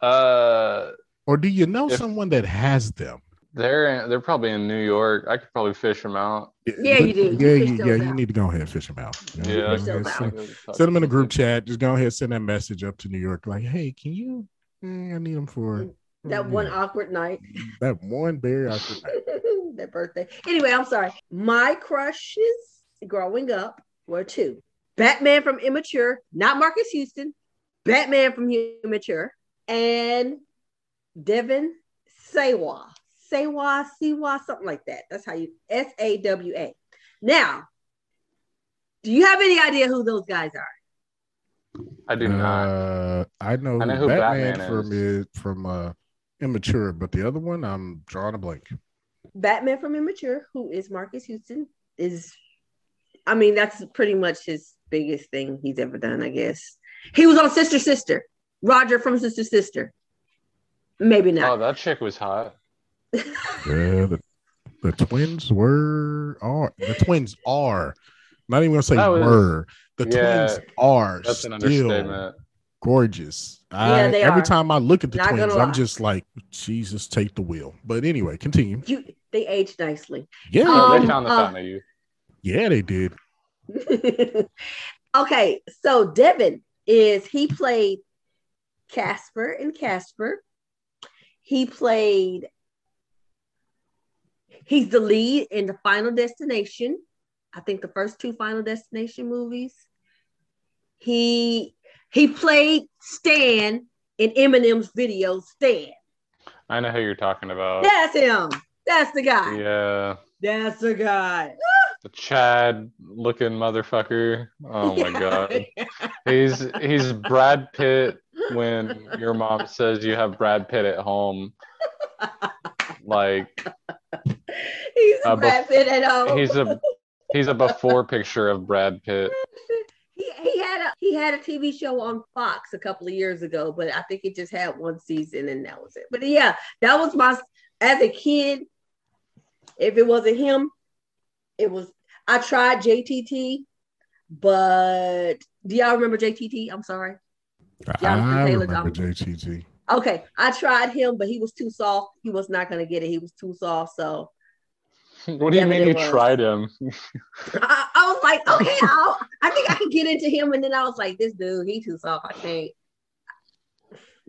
Uh,
Or do you know
If-
someone that has them?
they're they're probably in New York. I could probably fish them out.
Yeah, you do.
Yeah, you,
those
yeah, you need to go ahead and fish them out. You know,
Yeah,
fish
go ahead
out.
send, send them in a group chat. Just go ahead and send that message up to New York. Like, hey, can you? eh, I need them for
That
you
one
know,
awkward night.
that one very awkward night. *laughs*
that birthday. Anyway, I'm sorry. My crushes growing up were two. Batman from Immature, not Marcus Houston, Batman from Immature, and Devon Sawa. Sawa, Siwa, something like that. That's how you S A W A. Now, do you have any idea who those guys are?
I do not.
Uh, I know,
I know
who
who
Batman,
Batman
from is from uh, Immature, but the other one I'm drawing a blank.
Batman from Immature, who is Marcus Houston, is I mean, that's pretty much his biggest thing he's ever done, I guess. He was on Sister Sister, Roger from Sister Sister. Maybe not.
Oh, that chick was hot. *laughs*
Yeah, the, the twins were are the twins are not even gonna say
was-
were the
yeah,
twins are
That's an
still
understatement.
gorgeous.
Yeah,
I,
they
every
are.
time I look at the
Not
twins, I'm just like, Jesus, take the wheel. But anyway, continue.
You, they aged nicely.
Yeah,
Yeah,
Um,
they found the
uh,
of youth.
yeah, they did. *laughs*
okay, so Devon is he played Casper in Casper. He played he's the lead in the Final Destination. I think the first two Final Destination movies. He he played Stan in Eminem's video Stan.
I know who you're talking about.
That's him. That's the guy.
Yeah,
That's the guy.
the Chad looking motherfucker. Oh my *laughs* god. He's he's Brad Pitt when your mom says you have Brad Pitt at home. Like
He's
Uh,
Brad Pitt at home.
he's a he's a before picture of Brad Pitt.
he, he had a he had a TV show on Fox a couple of years ago, but I think it just had one season and that was it. But yeah, that was my as a kid. If it wasn't him, it was I tried JTT, but do y'all remember JTT? I'm sorry. Jonathan
I
Taylor
remember
Thomas.
JTT.
Okay, I tried him, but he was too soft. He was not gonna get it. He was too soft. So
What do you mean
it
you
was.
tried him?
I, I was like, okay, I'll, I think I can get into him. And then I was like, this dude, he too soft. I can't.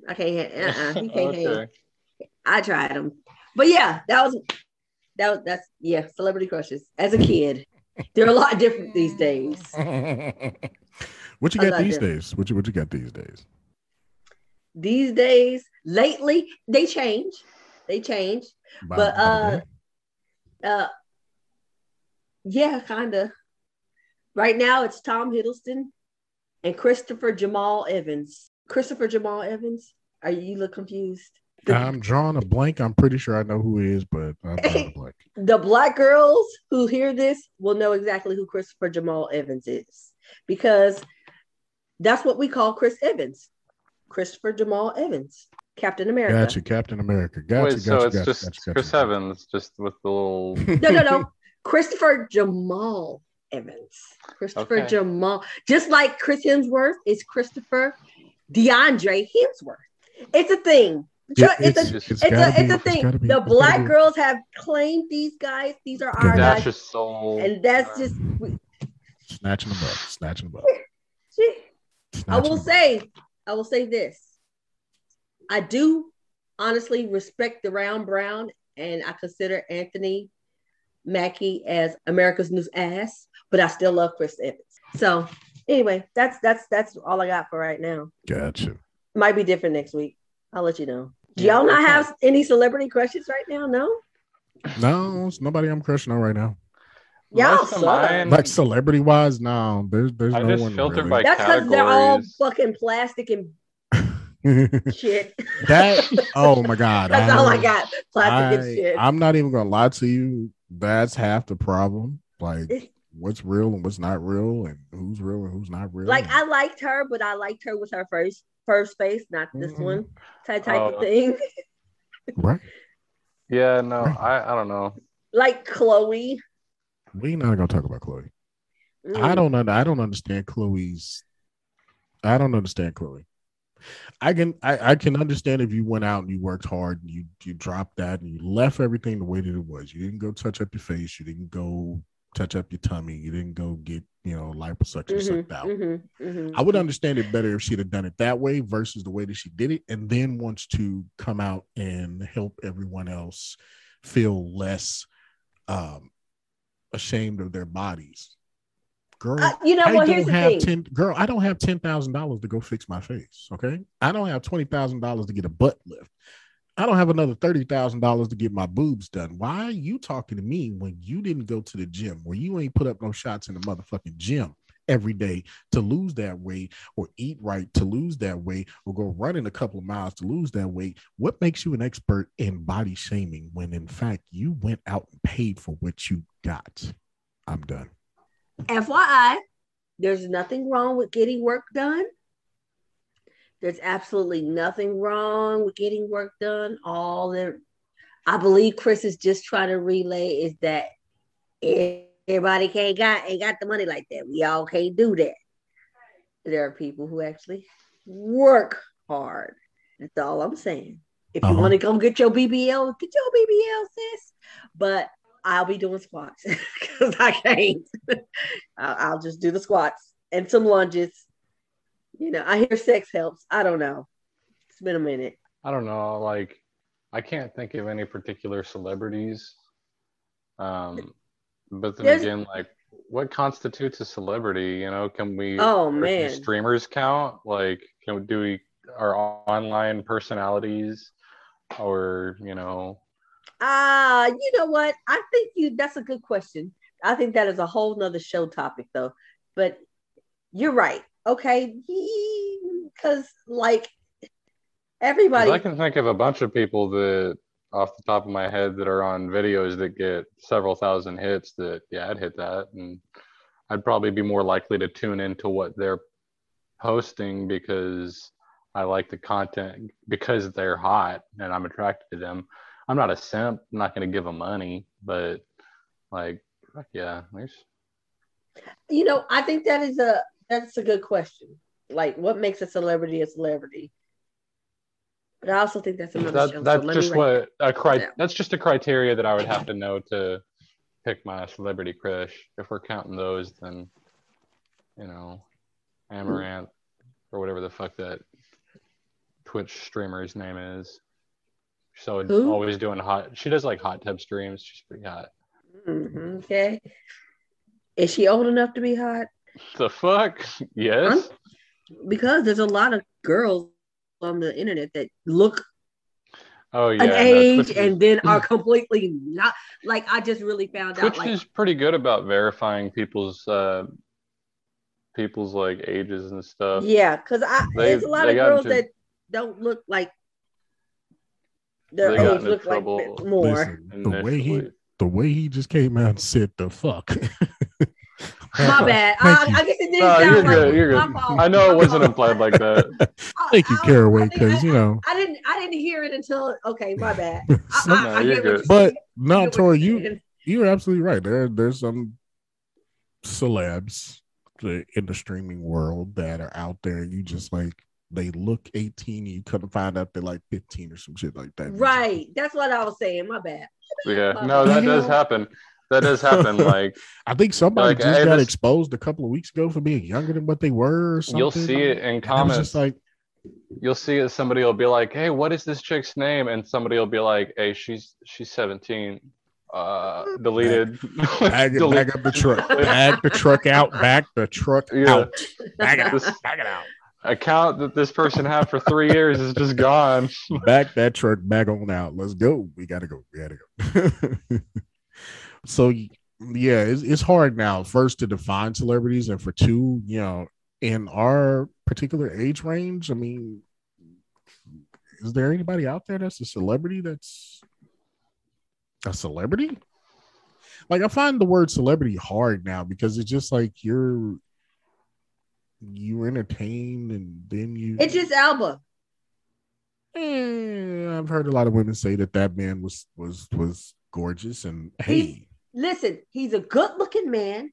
I can't. Uh-uh, he can't *laughs*
okay.
I tried him, but yeah, that was that. Was, that's yeah, celebrity crushes. As a kid, they're a lot different these days. *laughs*
what you got these days? What you what you got these days?
These days, lately, they change. They change.
By-
But,
by
uh. Uh, yeah, kind of. Right now, it's Tom Hiddleston and Christopher Jamal Evans. Christopher Jamal Evans. Are you, you look confused?
I'm drawing a blank. I'm pretty sure I know who he is, but I'm drawing a *laughs* blank.
the black girls who hear this will know exactly who Christopher Jamal Evans is because that's what we call Chris Evans. Christopher Jamal Evans, Captain America.
Gotcha, Captain America. Gotcha,
Wait,
gotcha,
so it's
gotcha,
just
gotcha, gotcha,
Chris
gotcha.
Evans, just with the little.
No, no, no. *laughs* Christopher Jamal Evans. Christopher
Okay.
Jamal. Just like Chris Hemsworth is Christopher DeAndre Hemsworth. It's a thing. Ju- it's,
it's,
a
it's,
it's
gotta
a it's
be-
a thing.
gotta be-
the black
be-
girls have claimed these guys. These are our
Yeah.
guys.
Soul.
And that's just we-
snatching them up, snatching them up. *laughs*
I will
up.
say, I will say this. I do honestly respect the round brown, and I consider Anthony Mackie as America's new ass, but I still love Chris Evans. So anyway, that's that's that's all I got for right now.
Gotcha.
Might be different next week. I'll let you know. Do y'all not
okay.
have any celebrity crushes right now? No?
No, it's nobody I'm crushing on right now.
Y'all
Most of mine-
Like celebrity wise, no, there's there's
I
no
just
one
filtered
really.
by-
That's because they're all fucking plastic and *laughs* shit.
that oh my god, *laughs*
That's all I got. Plastic and shit.
I'm not even gonna lie to you. That's half the problem. Like
It's-
what's real and what's not real, and who's real and who's not real.
like I liked her, but I liked her with her first first face, not this
Mhm.
one type type
Oh.
of thing.
right.
Yeah, no, I, I don't know.
like Chloe.
We not gonna talk about Chloe.
Mm.
I don't under, I don't understand Chloe's. I don't understand Chloe. I can I, I can understand if you went out and you worked hard and you you dropped that and you left everything the way that it was. You didn't go touch up your face. You didn't go touch up your tummy. You didn't go get you know liposuction
Mhm,
sucked out.
mhm, mhm.
I would understand it better if she'd have done it that way versus the way that she did it, and then wants to come out and help everyone else feel less um, ashamed of their bodies. Girl,
Uh, you know
I
what?
don't
Here's the
have
thing.
ten. Girl, I don't have ten thousand dollars to go fix my face. Okay, I don't have twenty thousand dollars to get a butt lift. I don't have another thirty thousand dollars to get my boobs done. Why are you talking to me when you didn't go to the gym, where you ain't put up no shots in the motherfucking gym every day to lose that weight, or eat right to lose that weight, or go running a couple of miles to lose that weight? What makes you an expert in body shaming when, in fact, you went out and paid for what you got? I'm done.
FYI, there's nothing wrong with getting work done. There's absolutely nothing wrong with getting work done. All that I believe Chris is just trying to relay is that everybody can't got ain't got the money like that. We all can't do that. There are people who actually work hard. That's all I'm saying. If you
Uh-huh.
want to come get your BBL, get your BBL, sis. But I'll be doing squats *laughs* because I can't. *laughs* I'll, I'll just do the squats and some lunges. You know, I hear sex helps. I don't know. It's been a minute.
I don't know. Like, I can't think of any particular celebrities. Um, but then
There's-
again, like, what constitutes a celebrity? You know, can we?
Oh, man.
streamers count? Like, can we do we our online personalities, or you know?
Ah, you know what? I think you that's a good question. I think that is a whole nother show topic though. But you're right. Okay. Because like everybody
I can think of a bunch of people that, off the top of my head, that are on videos that get several thousand hits. That yeah, I'd hit that, and I'd probably be more likely to tune into what they're posting because I like the content because they're hot and I'm attracted to them. I'm not a simp. I'm not going to give them money, but like, yeah, there's
you know, I think that is a that's a good question. Like what makes a celebrity a celebrity? But I also think that's another
That,
show.
that's
me
just what a cri- That's just a criteria that I would have to know to pick my celebrity crush. If we're counting those, then you know, Amouranth or whatever the fuck that Twitch streamer's name is. So
Who?
always doing hot. She does like hot tub streams. She's pretty hot.
Mhm, Okay. Is she old enough to be hot?
The fuck? Yes.
Because there's a lot of girls on the internet that look
Oh yeah.
an
no,
age
Twitch
and
is,
then are *laughs* completely not like I just really found out
Twitch
like
is pretty good about verifying people's uh people's like ages and stuff.
yeah, because I
They-
there's a lot of girls
into-
that don't look like their
They got
age look like more.
Listen, the way he the way he just came out and said the fuck. *laughs*
My bad.
Thank
I,
you.
I guess it didn't
No,
sound
you're
like
good. You're good. I know it wasn't implied like that. *laughs*
I-
Thank you,
I-
Caraway, because you know.
I didn't I didn't hear it until okay, my *laughs* bad. I,
Some-
I,
No,
I
you're good.
you're
but
saying. I
no, Tori,
you're
you
saying.
you're absolutely right. There there's some celebs in the streaming world that are out there, and you just like they look 18, and you couldn't find out they're like 15 or some shit like that.
Right. That's what I was saying. My bad.
Yeah.
My
No,
bad.
that does happen. That does happen. *laughs* Like
I think somebody
Like,
just
hey,
got
this-
exposed a couple of weeks ago for being younger than what they were. Or something.
you'll see it in
And it was
comments.
just like,
You'll see it. Somebody will be like, "Hey, what is this chick's name?" And somebody will be like, "Hey, she's she's 17." Uh, deleted.
bag, it,
Delete.
bag up the truck, bag the truck out, back the truck
Yeah.
out, bag it out,
This-
bag it out,
account that this person had for three years is just gone.
back that truck, back on out. Let's go. We gotta go. We gotta go. *laughs* so yeah, it's, it's hard now. First to define celebrities, and for two, you know, in our particular age range, I mean, is there anybody out there that's a celebrity that's a celebrity? Like I find the word celebrity hard now because it's just like you're you entertain and then you
It's just Elba.
Eh, I've heard a lot of women say that that man was was was gorgeous and hey,
Listen, he's a good looking man.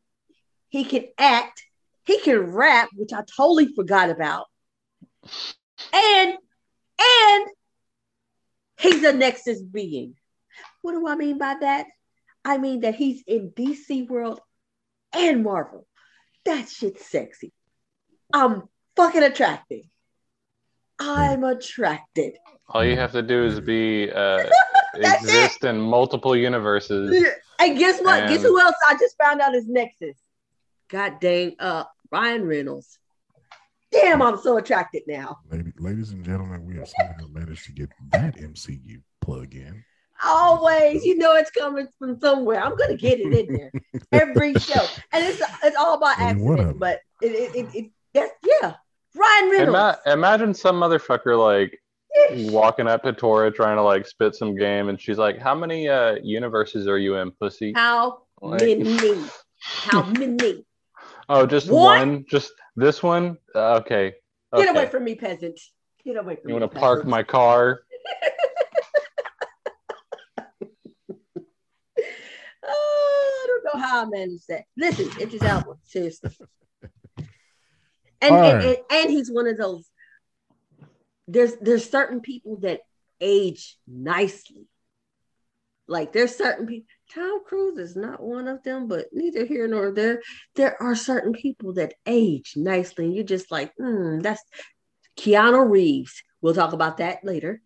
He can act. He can rap, which I totally forgot about. And and he's a Nexus being. What do I mean by that? I mean that he's in DC World and Marvel. That shit's sexy. I'm fucking attracted. I'm attracted.
All you have to do is be uh, *laughs*
That's
exist in multiple universes.
And guess what? Guess who else I just found out is Nexus? God dang, uh, Ryan Reynolds. Damn, I'm so attracted now.
ladies and gentlemen, we have somehow managed to get that MCU plug in.
Always, you know it's coming from somewhere. I'm gonna get it in there *laughs* every show, and it's it's all by
I mean, what
accident. But it it, it, it that's yeah, Ryan Reynolds.
Ima- imagine some motherfucker like walking up to Tora trying to like spit some game, and she's like, "How many uh universes are you in, pussy?"
How
Like-
many? How *laughs* many?
Oh, just
What?
one? Just this one? Uh, okay.
Get away from me, peasant. Get away from
You
me.
You want to park my car? *laughs*
Oh, I don't know how I managed that. Listen, it's his album, seriously. And,
All
and, and and he's one of those. There's there's certain people that age nicely. Like there's certain people. Tom Cruise is not one of them, but neither here nor there. There are certain people that age nicely, and you're just like, hmm, that's Keanu Reeves. We'll talk about that later.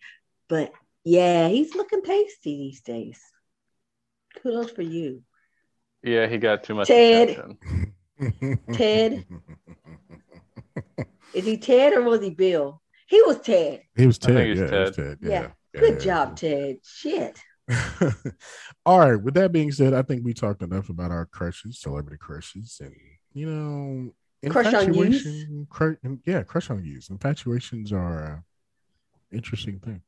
But yeah, he's looking tasty these days. Kudos for you.
Yeah, he got too much
Ted.
attention.
Ted. *laughs* Is he Ted or was he Bill? He was Ted.
He was
I think
Ted. yeah, he was
Ted.
Ted.
Yeah.
Yeah.
Good job, Ted. Shit. *laughs*
All right. With that being said, I think we talked enough about our crushes, celebrity crushes, and you know,
Crush on yous?
infatuation. Yeah, crush on yous. Infatuations are a interesting thing.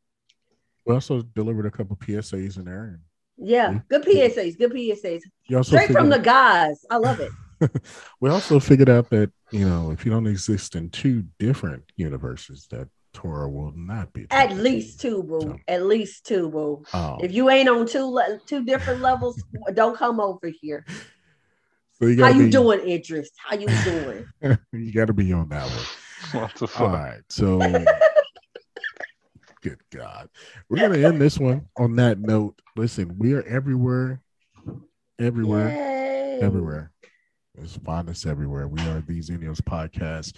We also delivered a couple PSAs in there. And
Yeah. Good PSAs. Good PSAs.
you also
Straight from the guys. I love it. *laughs*
we also figured out that you know if you don't exist in two different universes, that Torah will not be
At least two, boo.
So,
At least two, boo.
oh,
If you ain't on two le- two different levels, *laughs* don't come over here.
so you
How
gotta
you
be,
doing, Idris? How you *laughs* doing?
you got to be on that one.
What the fuck?
All right. So *laughs* Good God. We're gonna end this one on that note. Listen, we are everywhere, everywhere,
Yay.
everywhere. It's find us everywhere. We are the Xennials podcast.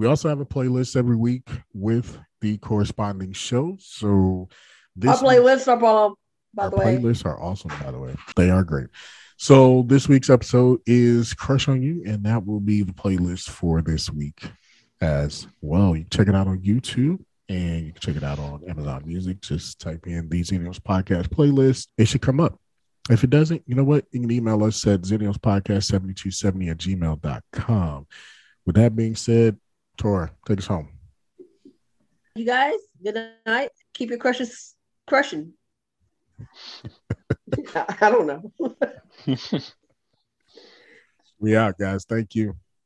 We also have a playlist every week with the corresponding shows. So
Our
this
playlists are bomb, by
our
the way.
playlists are awesome, by the way. They are great. So this week's episode is Crush on You, and that will be the playlist for this week as well. You can check it out on YouTube and you can check it out on Amazon Music. Just type in the Xennials Podcast playlist. It should come up. If it doesn't, you know what? You can email us at xeniospodcast7270 at gmail.com. With that being said, Tora, take us home.
You guys, good night. Keep your crushes crushing. *laughs* I don't know. *laughs*
We out, guys. Thank you.